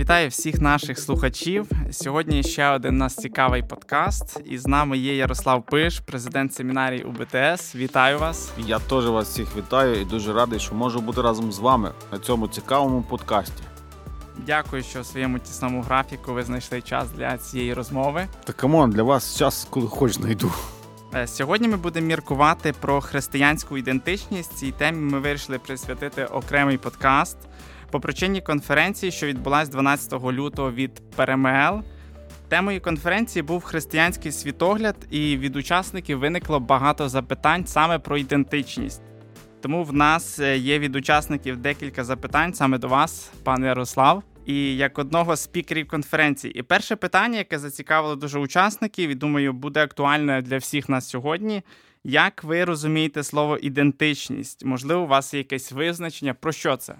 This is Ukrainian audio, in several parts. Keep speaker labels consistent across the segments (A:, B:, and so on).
A: Вітаю всіх наших слухачів. Сьогодні ще один у нас цікавий подкаст. І з нами є Ярослав Пиш, президент семінарії УБТС. Вітаю вас!
B: Я теж вас всіх вітаю і дуже радий, що можу бути разом з вами на цьому цікавому подкасті.
A: Дякую, що у своєму тісному графіку ви знайшли час для цієї розмови.
B: Та come on, для вас час, коли хоч знайду.
A: Е, сьогодні ми будемо міркувати про християнську ідентичність. Цій темі ми вирішили присвятити окремий подкаст по причині конференції, що відбулася 12 лютого від ПРМЛ. Темою конференції був християнський світогляд, і від учасників виникло багато запитань саме про ідентичність. Тому в нас е, є від учасників декілька запитань саме до вас, пане Ярослав, і як одного з спікерів конференції. І перше питання, яке зацікавило дуже учасників, і думаю, буде актуальне для всіх нас сьогодні. Як ви розумієте слово ідентичність? Можливо, у вас є якесь визначення? Про що це?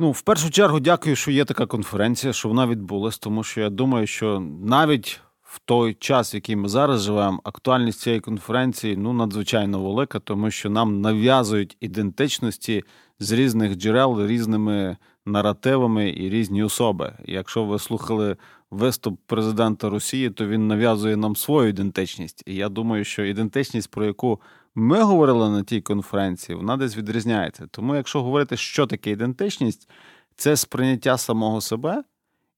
B: Ну, в першу чергу, дякую, що є така конференція, що вона відбулась, тому що я думаю, що навіть в той час, в який ми зараз живемо, актуальність цієї конференції ну надзвичайно велика, тому що нам нав'язують ідентичності з різних джерел, різними наративами і різні особи. якщо ви слухали виступ президента Росії, то він нав'язує нам свою ідентичність. І я думаю, що ідентичність, про яку ми говорили на тій конференції, вона десь відрізняється. Тому, якщо говорити, що таке ідентичність, це сприйняття самого себе,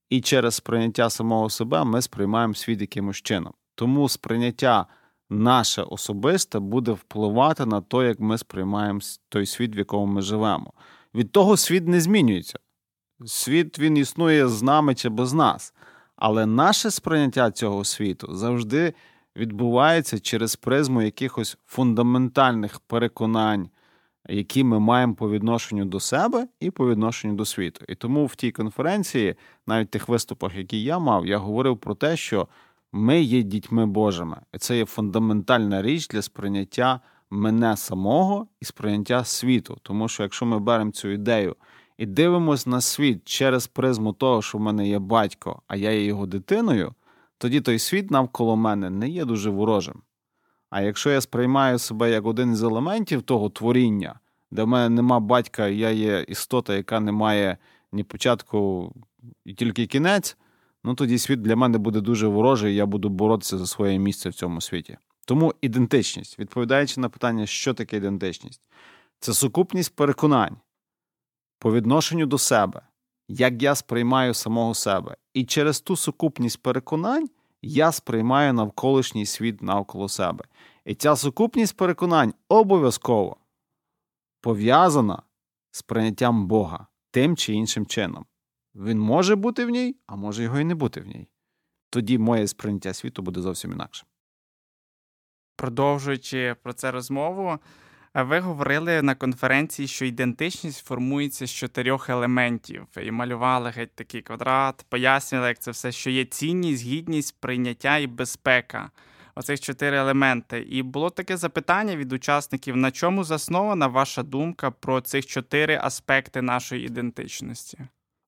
B: і через сприйняття самого себе ми сприймаємо світ якимось чином. Тому сприйняття наше особисте буде впливати на те, як ми сприймаємо той світ, в якому ми живемо. Від того світ не змінюється. Світ він існує з нами чи без нас. Але наше сприйняття цього світу завжди відбувається через призму якихось фундаментальних переконань, які ми маємо по відношенню до себе і по відношенню до світу. І тому в тій конференції, навіть тих виступах, які я мав, я говорив про те, що ми є дітьми Божими. І це є фундаментальна річ для сприйняття мене самого і сприйняття світу. Тому що якщо ми беремо цю ідею і дивимося на світ через призму того, що в мене є батько, а я є його дитиною, тоді той світ навколо мене не є дуже ворожим. А якщо я сприймаю себе як один із елементів того творіння, де в мене нема батька, я є істота, яка не має ні початку і тільки кінець, ну тоді світ для мене буде дуже ворожий, і я буду боротися за своє місце в цьому світі. Тому ідентичність, відповідаючи на питання, що таке ідентичність, це сукупність переконань по відношенню до себе, як я сприймаю самого себе. І через ту сукупність переконань я сприймаю навколишній світ навколо себе. І ця сукупність переконань обов'язково пов'язана з прийняттям Бога тим чи іншим чином. Він може бути в ній, а може його і не бути в ній. Тоді моє сприйняття світу буде зовсім інакше.
A: Продовжуючи про це розмову, ви говорили на конференції, що ідентичність формується з чотирьох елементів, і малювали геть такий квадрат, пояснювали, як це все, що є цінність, гідність, прийняття і безпека. Оцих чотири елементи. І було таке запитання від учасників: на чому заснована ваша думка про цих чотири аспекти нашої ідентичності?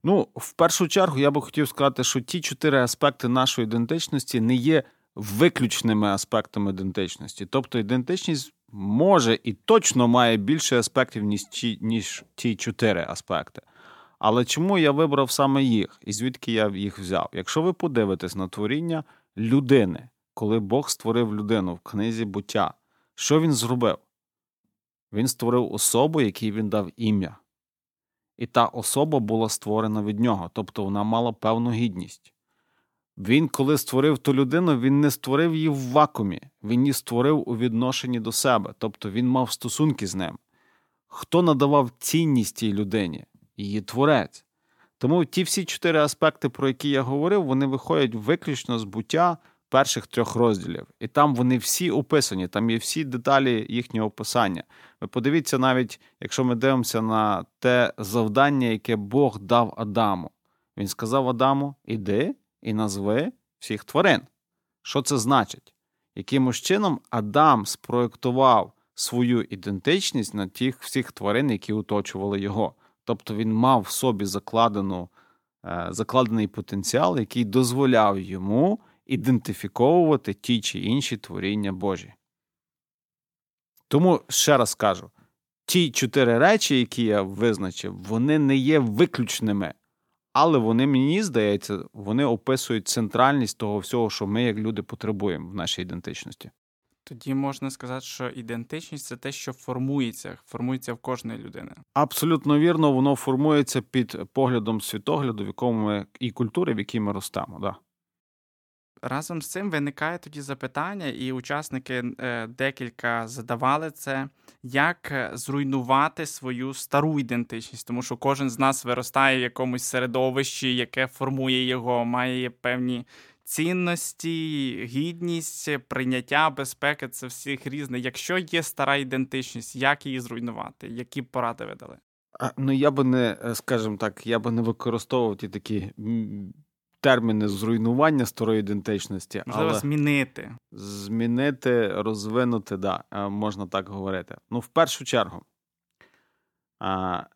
B: Ну, в першу чергу, я би хотів сказати, що ті чотири аспекти нашої ідентичності не є виключними аспектами ідентичності. Тобто ідентичність може і точно має більше аспектів, ніж ті, ніж ті чотири аспекти. Але чому я вибрав саме їх і звідки я їх взяв? Якщо ви подивитесь на творіння людини, коли Бог створив людину в книзі буття, що він зробив? Він створив особу, якій він дав ім'я. І та особа була створена від нього, тобто вона мала певну гідність. Він, коли створив ту людину, він не створив її в вакуумі, він її створив у відношенні до себе, тобто він мав стосунки з ним. Хто надавав цінність тій людині? Її творець. Тому ті всі чотири аспекти, про які я говорив, вони виходять виключно з буття перших трьох розділів. І там вони всі описані, там є всі деталі їхнього описання. Ви подивіться, навіть якщо ми дивимося на те завдання, яке Бог дав Адаму. Він сказав Адаму: Іди і назви всіх тварин. Що це значить? Якимось чином Адам спроєктував свою ідентичність на тих всіх тварин, які оточували його. Тобто він мав в собі закладену, е, закладений потенціал, який дозволяв йому ідентифіковувати ті чи інші творіння Божі. Тому ще раз кажу: ті чотири речі, які я визначив, вони не є виключними, Але вони, мені здається, вони описують центральність того всього, що ми, як люди, потребуємо в нашій ідентичності.
A: Тоді можна сказати, що ідентичність це те, що формується, формується в кожної людини.
B: Абсолютно вірно, воно формується під поглядом світогляду, в якому ми і культури, в якій ми ростемо. Да.
A: Разом з цим виникає тоді запитання, і учасники е, декілька задавали це, як е, зруйнувати свою стару ідентичність, тому що кожен з нас виростає в якомусь середовищі, яке формує його, має певні цінності, гідність, прийняття безпеки це всіх різне. Якщо є стара ідентичність, як її зруйнувати? Які поради ви дали?
B: Ну я би не, е, скажімо так, я би не використовував ті такі терміни зруйнування старої ідентичності,
A: Можливо,
B: але
A: змінити.
B: Змінити, розвинути, да, е, можна так говорити. Ну, в першу чергу,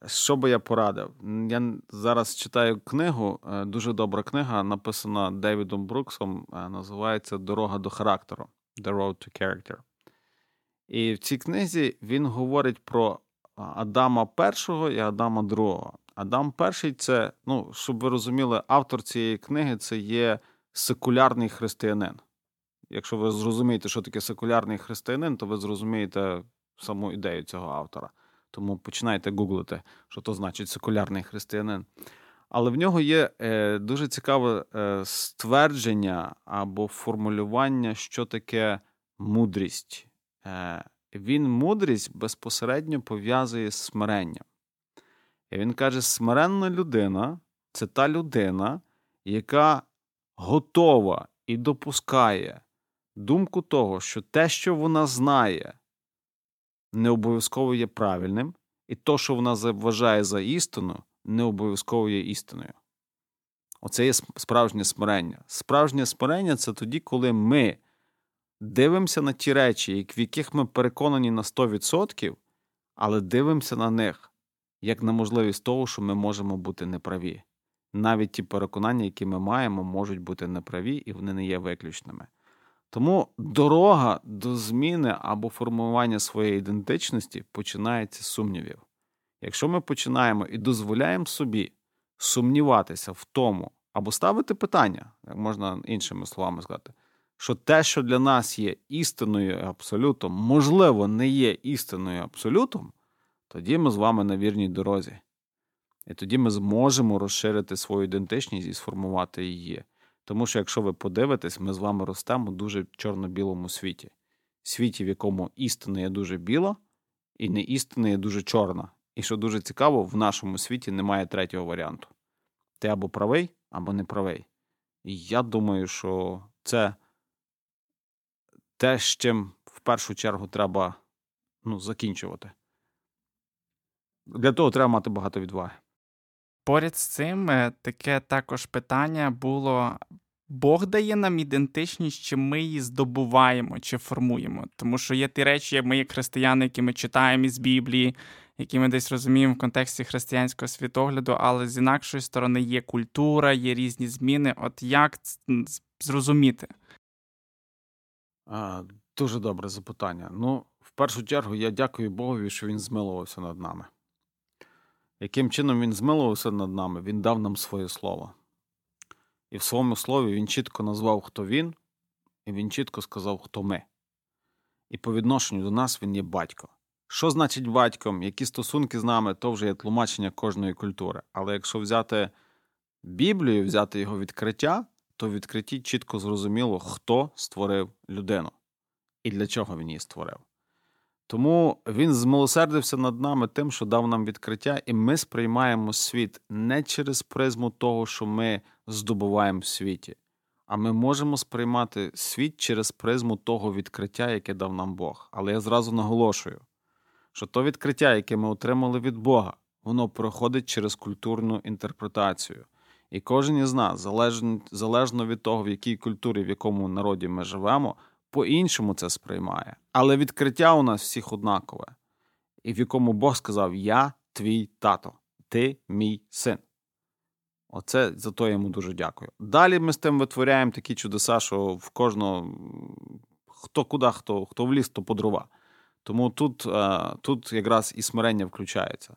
B: що би я порадив? Я зараз читаю книгу, е, дуже добра книга, написана Девідом Бруксом, е, називається Дорога до характеру. The Road to Character. І в цій книзі він говорить про Адама першого і Адама другого. Адам перший це, ну, щоб ви розуміли, автор цієї книги це є секулярний християнин. Якщо ви зрозумієте, що таке секулярний християнин, то ви зрозумієте саму ідею цього автора. Тому починайте гуглити, що то значить секулярний християнин. Але в нього є е, дуже цікаве е, ствердження або формулювання, що таке мудрість. Е, Він мудрість безпосередньо пов'язує з смиренням. І він каже: смиренна людина це та людина, яка готова і допускає думку того, що те, що вона знає, не обов'язково є правильним, і то, що вона вважає за істину, не обов'язково є істиною. Оце є справжнє смирення. Справжнє смирення це тоді, коли ми дивимося на ті речі, в яких ми переконані на 100%, але дивимося на них як на можливість того, що ми можемо бути неправі. Навіть ті переконання, які ми маємо, можуть бути неправі, і вони не є виключними. Тому дорога до зміни або формування своєї ідентичності починається з сумнівів. Якщо ми починаємо і дозволяємо собі сумніватися в тому, або ставити питання, як можна іншими словами сказати, що те, що для нас є істинною абсолютом, можливо, не є істинною абсолютом, тоді ми з вами на вірній дорозі. І тоді ми зможемо розширити свою ідентичність і сформувати її. Тому що, якщо ви подивитесь, ми з вами ростемо в дуже чорно-білому світі. Світі, в якому істина є дуже біла, і не істина є дуже чорна. І що дуже цікаво, в нашому світі немає третього варіанту. Ти або правий, або не правий. І я думаю, що це те, з чим в першу чергу треба ну, закінчувати. Для того треба мати багато відваги.
A: Поряд з цим е, таке також питання було: Бог дає нам ідентичність, чи ми її здобуваємо, чи формуємо. Тому що є ті речі, як ми, як християни, які ми читаємо із Біблії, які ми десь розуміємо в контексті християнського світогляду, але з інакшої сторони є культура, є різні зміни. От як зрозуміти?
B: А, Дуже добре запитання. Ну, в першу чергу, я дякую Богові, що він змилувався над нами яким чином він змилувався над нами, він дав нам своє слово. І в своєму слові він чітко назвав, хто він, і він чітко сказав, хто ми. І по відношенню до нас він є батько. Що значить батьком, які стосунки з нами, то вже є тлумачення кожної культури. Але якщо взяти Біблію, взяти його відкриття, то в відкритті чітко зрозуміло, хто створив людину і для чого він її створив. Тому він змилосердився над нами тим, що дав нам відкриття, і ми сприймаємо світ не через призму того, що ми здобуваємо в світі, а ми можемо сприймати світ через призму того відкриття, яке дав нам Бог. Але я зразу наголошую, що то відкриття, яке ми отримали від Бога, воно проходить через культурну інтерпретацію. І кожен із нас, залежно, від того, в якій культурі, в якому народі ми живемо по-іншому це сприймає. Але відкриття у нас всіх однакове, і в якому Бог сказав: Я твій тато, ти мій син. Оце за то я йому дуже дякую. Далі ми з тим витворяємо такі чудеса, що в кожного хто куди, хто хто в ліс, то по дрова. Тому тут, тут якраз і смирення включається.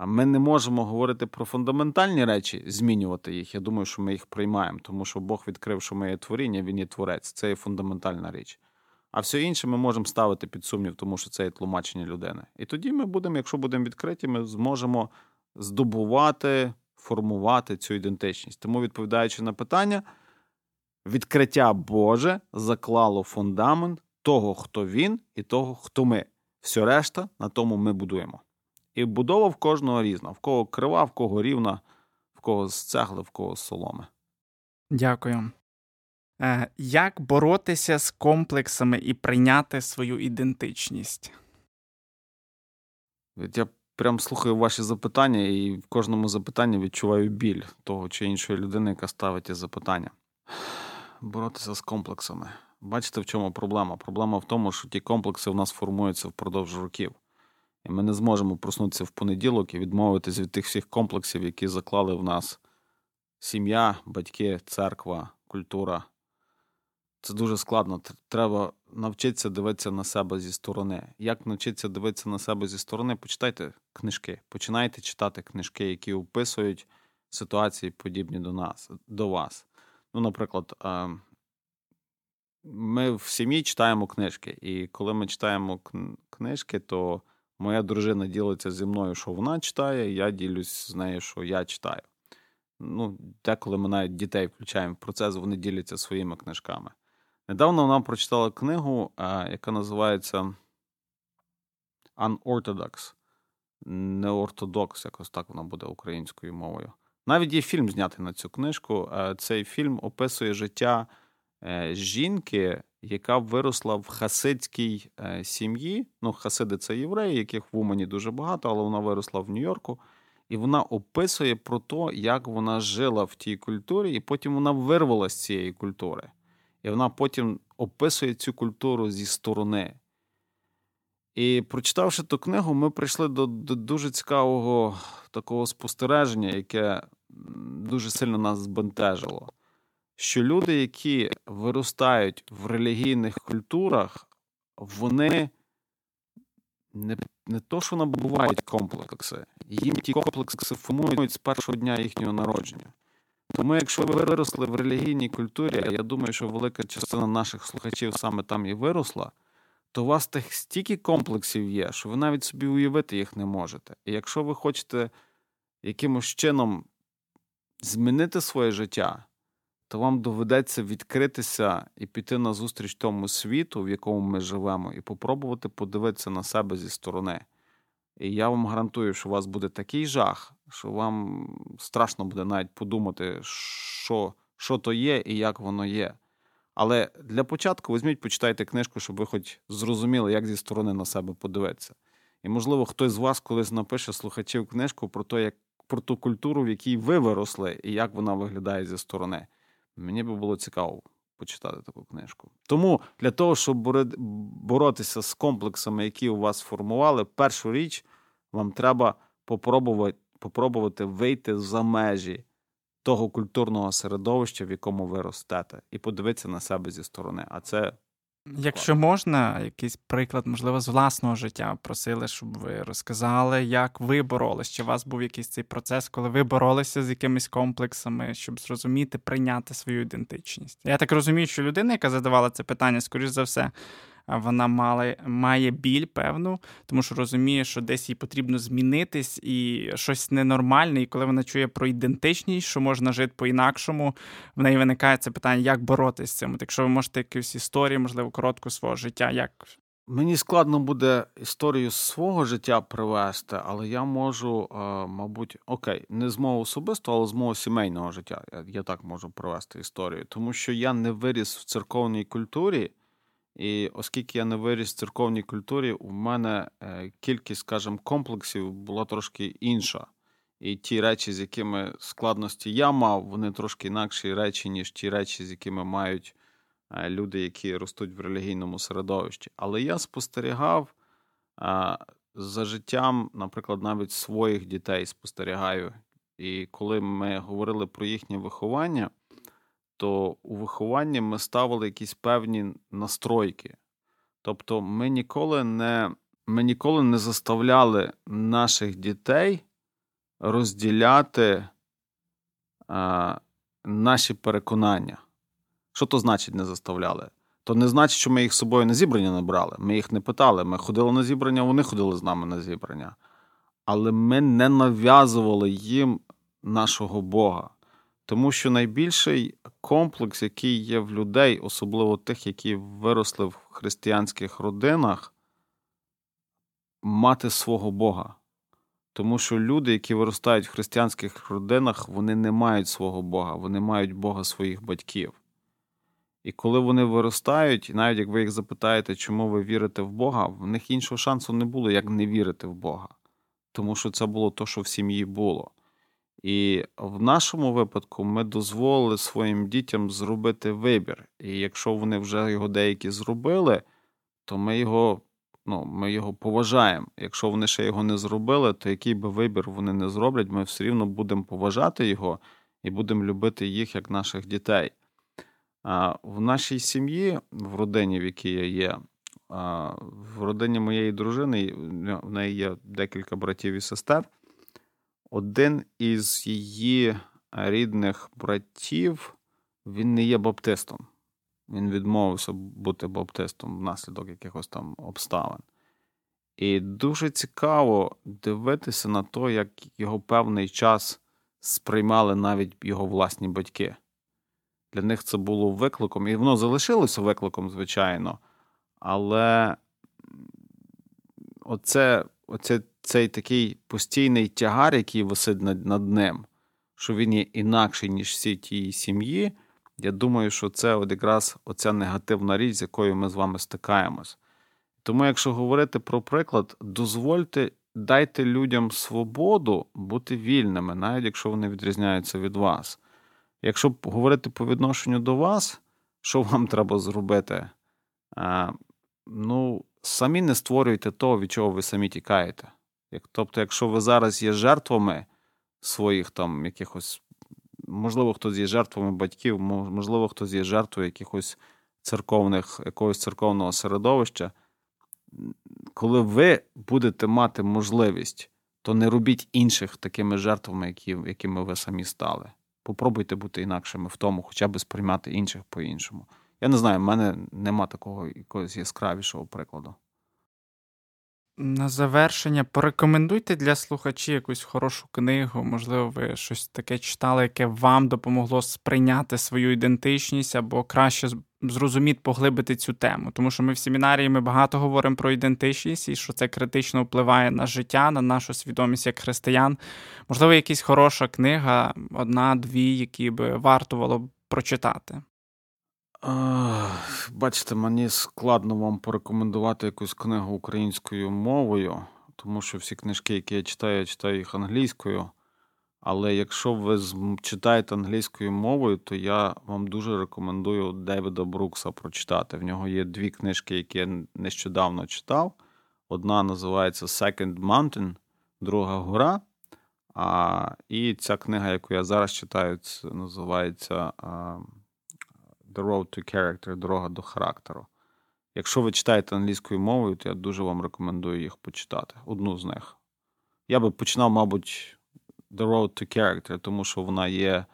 B: ми не можемо говорити про фундаментальні речі, змінювати їх. Я думаю, що ми їх приймаємо, тому що Бог відкрив, що ми є творіння, він є творець. Це є фундаментальна річ. А все інше ми можемо ставити під сумнів, тому що це є тлумачення людини. І тоді ми будемо, якщо будемо відкриті, ми зможемо здобувати, формувати цю ідентичність. Тому, відповідаючи на питання, відкриття Боже заклало фундамент того, хто він, і того, хто ми. Все решта на тому ми будуємо. І будова в кожного різна, в кого крива, в кого рівна, в кого з цегли, в кого з соломи.
A: Дякую. Е, Як боротися з комплексами і прийняти свою ідентичність?
B: Я прям слухаю ваші запитання, і в кожному запитанні відчуваю біль того чи іншої людини, яка ставить ті запитання. Боротися з комплексами. Бачите, в чому проблема? Проблема в тому, що ті комплекси в нас формуються впродовж років. І ми не зможемо проснутися в понеділок і відмовитись від тих всіх комплексів, які заклали в нас сім'я, батьки, церква, культура. Це дуже складно. Треба навчитися дивитися на себе зі сторони. Як навчитися дивитися на себе зі сторони? Почитайте книжки. Починайте читати книжки, які описують ситуації, подібні до нас, до вас. Ну, наприклад, ми в сім'ї читаємо книжки, і коли ми читаємо книжки, то моя дружина ділиться зі мною, що вона читає, я ділюсь з нею, що я читаю. Ну, Деколи ми навіть дітей включаємо в процес, вони діляться своїми книжками. Недавно вона прочитала книгу, яка називається Unorthodox. Неортодокс, якось так вона буде українською мовою. Навіть є фільм знятий на цю книжку. Цей фільм описує життя е, жінки, яка виросла в хасидській е, сім'ї. Ну, хасиди це євреї, яких в Умані дуже багато, але вона виросла в Нью-Йорку. І вона описує про те, як вона жила в тій культурі, і потім вона вирвала з цієї культури. І вона потім описує цю культуру зі сторони. І прочитавши ту книгу, ми прийшли до, до дуже цікавого такого спостереження, яке дуже сильно нас збентежило що люди, які виростають в релігійних культурах, вони не не то, що набувають комплекси, їм ті комплекси формують з першого дня їхнього народження. Тому, якщо ви виросли в релігійній культурі, я думаю, що велика частина наших слухачів саме там і виросла, то у вас тих стільки комплексів є, що ви навіть собі уявити їх не можете. І якщо ви хочете якимось чином змінити своє життя, то вам доведеться відкритися і піти на зустріч тому світу, в якому ми живемо, і попробувати подивитися на себе зі сторони. І я вам гарантую, що у вас буде такий жах, що вам страшно буде навіть подумати, що що то є і як воно є. Але для початку візьміть, почитайте книжку, щоб ви хоч зрозуміли, як зі сторони на себе подивитися. І, можливо, хтось з вас колись напише слухачів книжку про те, як про ту культуру, в якій ви виросли, і як вона виглядає зі сторони. Мені би було цікаво почитати таку книжку. Тому для того, щоб боротися з комплексами, які у вас формували, першу річ вам треба попробувати, попробувати вийти за межі того культурного середовища, в якому ви ростете, і подивитися на себе зі сторони. А це
A: Якщо можна, якийсь приклад, можливо, з власного життя просили, щоб ви розказали, як ви боролись, чи у вас був якийсь цей процес, коли ви боролися з якимись комплексами, щоб зрозуміти, прийняти свою ідентичність. Я так розумію, що людина, яка задавала це питання, скоріш за все, вона мала, має біль певну, тому що розуміє, що десь їй потрібно змінитись і щось ненормальне. І коли вона чує про ідентичність, що можна жити по-інакшому, в неї виникає це питання, як боротися з цим. Якщо ви можете якусь історію, можливо, коротку свого життя, як.
B: Мені складно буде історію свого життя привести, але я можу, е, мабуть, окей, не з мого особистого, але з мого сімейного життя. Я так можу провести історію, тому що я не виріс в церковній культурі, і оскільки я не виріс в церковній культурі, у мене е, кількість, скажімо, комплексів була трошки інша. І ті речі, з якими складності я мав, вони трошки інакші речі, ніж ті речі, з якими мають е, люди, які ростуть в релігійному середовищі. Але я спостерігав е, за життям, наприклад, навіть своїх дітей спостерігаю. І коли ми говорили про їхнє виховання то у вихованні ми ставили якісь певні настройки. Тобто, ми ніколи не ми ніколи не заставляли наших дітей розділяти а, наші переконання. Що то значить не заставляли? То не значить, що ми їх з собою на зібрання не брали. Ми їх не питали. Ми ходили на зібрання, вони ходили з нами на зібрання. Але ми не нав'язували їм нашого Бога. Тому що найбільший комплекс, який є в людей, особливо тих, які виросли в християнських родинах, мати свого Бога. Тому що люди, які виростають в християнських родинах, вони не мають свого Бога, вони мають Бога своїх батьків. І коли вони виростають, навіть як ви їх запитаєте, чому ви вірите в Бога, в них іншого шансу не було, як не вірити в Бога. Тому що це було то, що в сім'ї було. І в нашому випадку ми дозволили своїм дітям зробити вибір. І якщо вони вже його деякі зробили, то ми його ну, ми його поважаємо. Якщо вони ще його не зробили, то який би вибір вони не зроблять, ми все рівно будемо поважати його і будемо любити їх як наших дітей. А В нашій сім'ї, в родині, в якій я є, в родині моєї дружини, в неї є декілька братів і сестер. Один із її рідних братів він не є баптистом. Він відмовився бути баптистом внаслідок якихось там обставин. І дуже цікаво дивитися на те, як його певний час сприймали навіть його власні батьки. Для них це було викликом, і воно залишилося викликом, звичайно. Але оце, оце, цей такий постійний тягар, який висить над, над ним, що він є інакший, ніж всі тієї сім'ї. Я думаю, що це от якраз оця негативна річ, з якою ми з вами стикаємось. Тому, якщо говорити про приклад, дозвольте, дайте людям свободу бути вільними, навіть якщо вони відрізняються від вас. Якщо говорити по відношенню до вас, що вам треба зробити? А, Ну, самі не створюйте того, від чого ви самі тікаєте. Тобто, якщо ви зараз є жертвами своїх там якихось можливо, хтось є жертвами батьків, можливо, хтось є жертвою якихось церковних, якогось церковного середовища. Коли ви будете мати можливість, то не робіть інших такими жертвами, які, якими ви самі стали. Попробуйте бути інакшими в тому, хоча б сприймати інших по-іншому. Я не знаю, в мене нема такого якогось яскравішого прикладу.
A: На завершення порекомендуйте для слухачів якусь хорошу книгу. Можливо, ви щось таке читали, яке вам допомогло сприйняти свою ідентичність або краще зрозуміти, поглибити цю тему. Тому що ми в семінарії ми багато говоримо про ідентичність і що це критично впливає на життя, на нашу свідомість як християн. Можливо, якась хороша книга, одна-дві, які би вартувало прочитати.
B: Бачите, мені складно вам порекомендувати якусь книгу українською мовою, тому що всі книжки, які я читаю, я читаю їх англійською. Але якщо ви читаєте англійською мовою, то я вам дуже рекомендую Девіда Брукса прочитати. В нього є дві книжки, які я нещодавно читав. Одна називається Second Mountain, друга гора. А, І ця книга, яку я зараз читаю, називається. The Road to Character, Дорога до характеру. Якщо ви читаєте англійською мовою, то я дуже вам рекомендую їх почитати. Одну з них. Я би починав, мабуть, The Road to Character, тому що вона є е,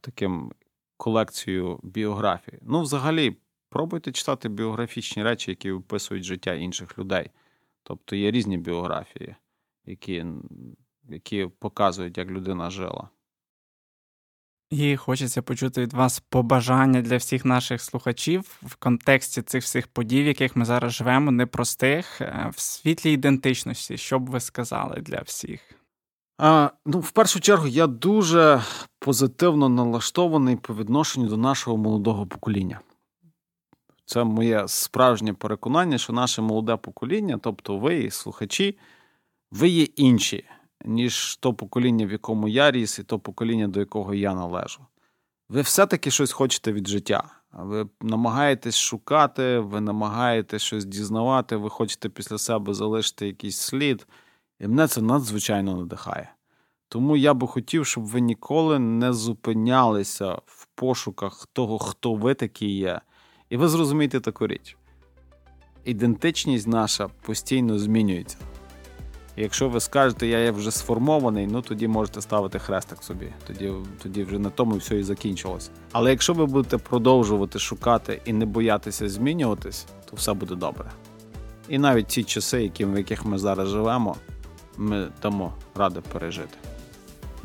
B: таким колекцією біографії. Ну, взагалі, пробуйте читати біографічні речі, які описують життя інших людей. Тобто є різні біографії, які, які показують, як людина жила.
A: І хочеться почути від вас побажання для всіх наших слухачів в контексті цих всіх подій, в яких ми зараз живемо, непростих, е, в світлі ідентичності. Що б ви сказали для всіх?
B: А, Ну, в першу чергу, я дуже позитивно налаштований по відношенню до нашого молодого покоління. Це моє справжнє переконання, що наше молоде покоління, тобто ви, слухачі, ви є інші ніж то покоління, в якому я ріс, і то покоління, до якого я належу. Ви все-таки щось хочете від життя. Ви намагаєтесь шукати, ви намагаєтесь щось дізнавати, ви хочете після себе залишити якийсь слід. І мене це надзвичайно надихає. Тому я би хотів, щоб ви ніколи не зупинялися в пошуках того, хто ви такі є. І ви зрозумієте таку річ. Ідентичність наша постійно змінюється. Якщо ви скажете, я вже сформований, ну тоді можете ставити хрестик собі. Тоді тоді вже на тому все і закінчилось. Але якщо ви будете продовжувати шукати і не боятися змінюватись, то все буде добре. І навіть ці часи, в яких ми зараз живемо, ми дамо ради пережити.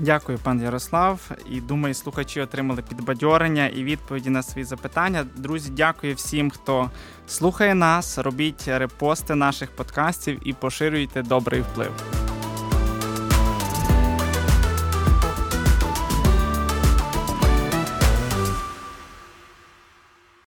A: Дякую, пан Ярослав. І думаю, слухачі отримали підбадьорення і відповіді на свої запитання. Друзі, дякую всім, хто слухає нас. Робіть репости наших подкастів і поширюйте добрий вплив.